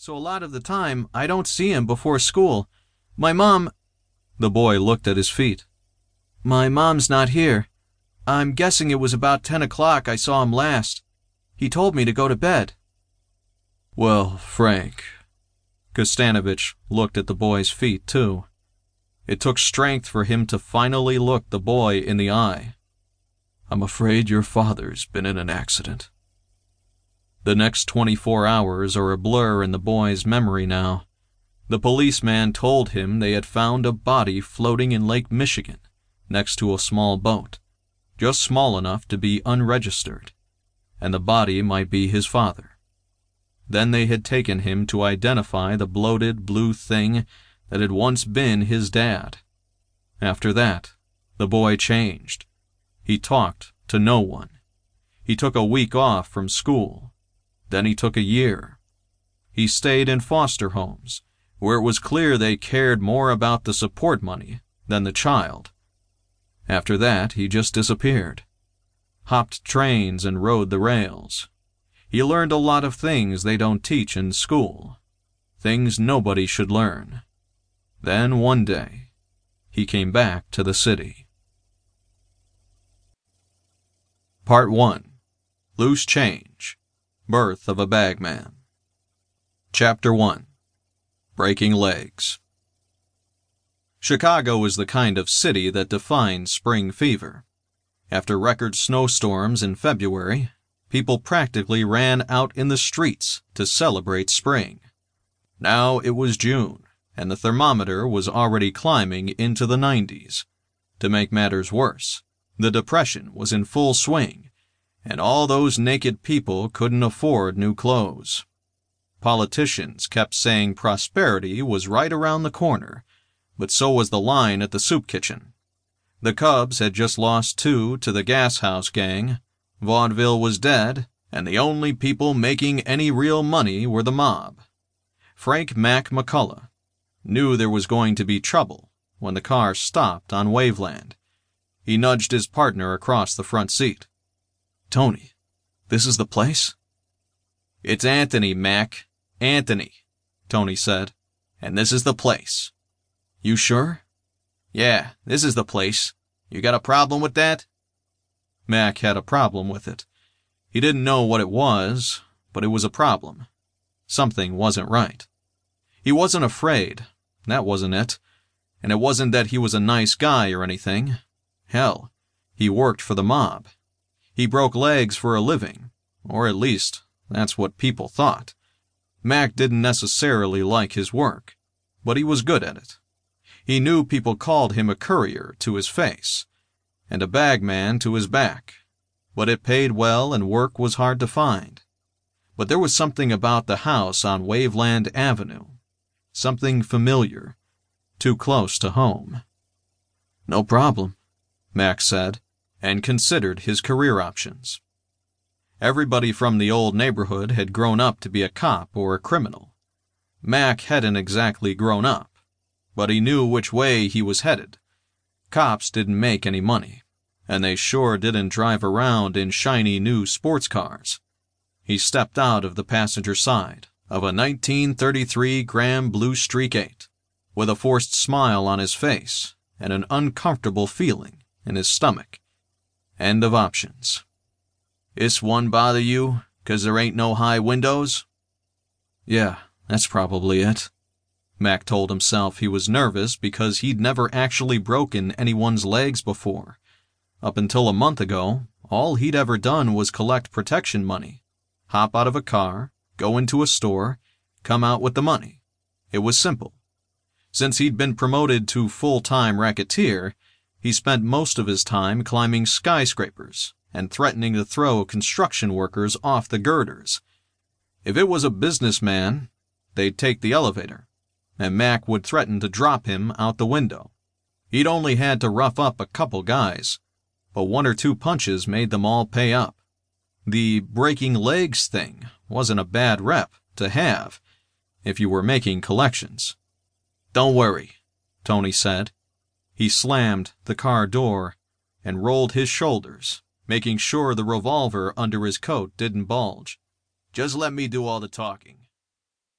so a lot of the time I don't see him before school. My mom. The boy looked at his feet. My mom's not here. I'm guessing it was about 10 o'clock I saw him last. He told me to go to bed. Well, Frank. Kostanovich looked at the boy's feet, too. It took strength for him to finally look the boy in the eye. I'm afraid your father's been in an accident. The next 24 hours are a blur in the boy's memory now. The policeman told him they had found a body floating in Lake Michigan next to a small boat, just small enough to be unregistered, and the body might be his father. Then they had taken him to identify the bloated blue thing that had once been his dad. After that, the boy changed. He talked to no one. He took a week off from school. Then he took a year. He stayed in foster homes, where it was clear they cared more about the support money than the child. After that, he just disappeared. Hopped trains and rode the rails. He learned a lot of things they don't teach in school. Things nobody should learn. Then one day, he came back to the city. Part 1 Loose Change Birth of a Bagman. Chapter 1 Breaking Legs. Chicago is the kind of city that defines spring fever. After record snowstorms in February, people practically ran out in the streets to celebrate spring. Now it was June, and the thermometer was already climbing into the 90s. To make matters worse, the Depression was in full swing and all those naked people couldn't afford new clothes. Politicians kept saying prosperity was right around the corner, but so was the line at the soup kitchen. The Cubs had just lost two to the Gas House gang, vaudeville was dead, and the only people making any real money were the mob. Frank Mac McCullough knew there was going to be trouble when the car stopped on Waveland. He nudged his partner across the front seat. Tony, this is the place? It's Anthony, Mac. Anthony, Tony said. And this is the place. You sure? Yeah, this is the place. You got a problem with that? Mac had a problem with it. He didn't know what it was, but it was a problem. Something wasn't right. He wasn't afraid. That wasn't it. And it wasn't that he was a nice guy or anything. Hell, he worked for the mob. He broke legs for a living, or at least, that's what people thought. Mac didn't necessarily like his work, but he was good at it. He knew people called him a courier to his face, and a bagman to his back, but it paid well and work was hard to find. But there was something about the house on Waveland Avenue, something familiar, too close to home. No problem, Mac said and considered his career options. Everybody from the old neighborhood had grown up to be a cop or a criminal. Mac hadn't exactly grown up, but he knew which way he was headed. Cops didn't make any money, and they sure didn't drive around in shiny new sports cars. He stepped out of the passenger side of a 1933 Graham Blue Streak 8 with a forced smile on his face and an uncomfortable feeling in his stomach. End of options. Is one bother you, 'cause there ain't no high windows? Yeah, that's probably it. Mac told himself he was nervous because he'd never actually broken anyone's legs before. Up until a month ago, all he'd ever done was collect protection money. Hop out of a car, go into a store, come out with the money. It was simple. Since he'd been promoted to full-time racketeer, he spent most of his time climbing skyscrapers and threatening to throw construction workers off the girders. If it was a businessman, they'd take the elevator, and Mac would threaten to drop him out the window. He'd only had to rough up a couple guys, but one or two punches made them all pay up. The breaking legs thing wasn't a bad rep to have if you were making collections. Don't worry, Tony said. He slammed the car door and rolled his shoulders, making sure the revolver under his coat didn't bulge. Just let me do all the talking.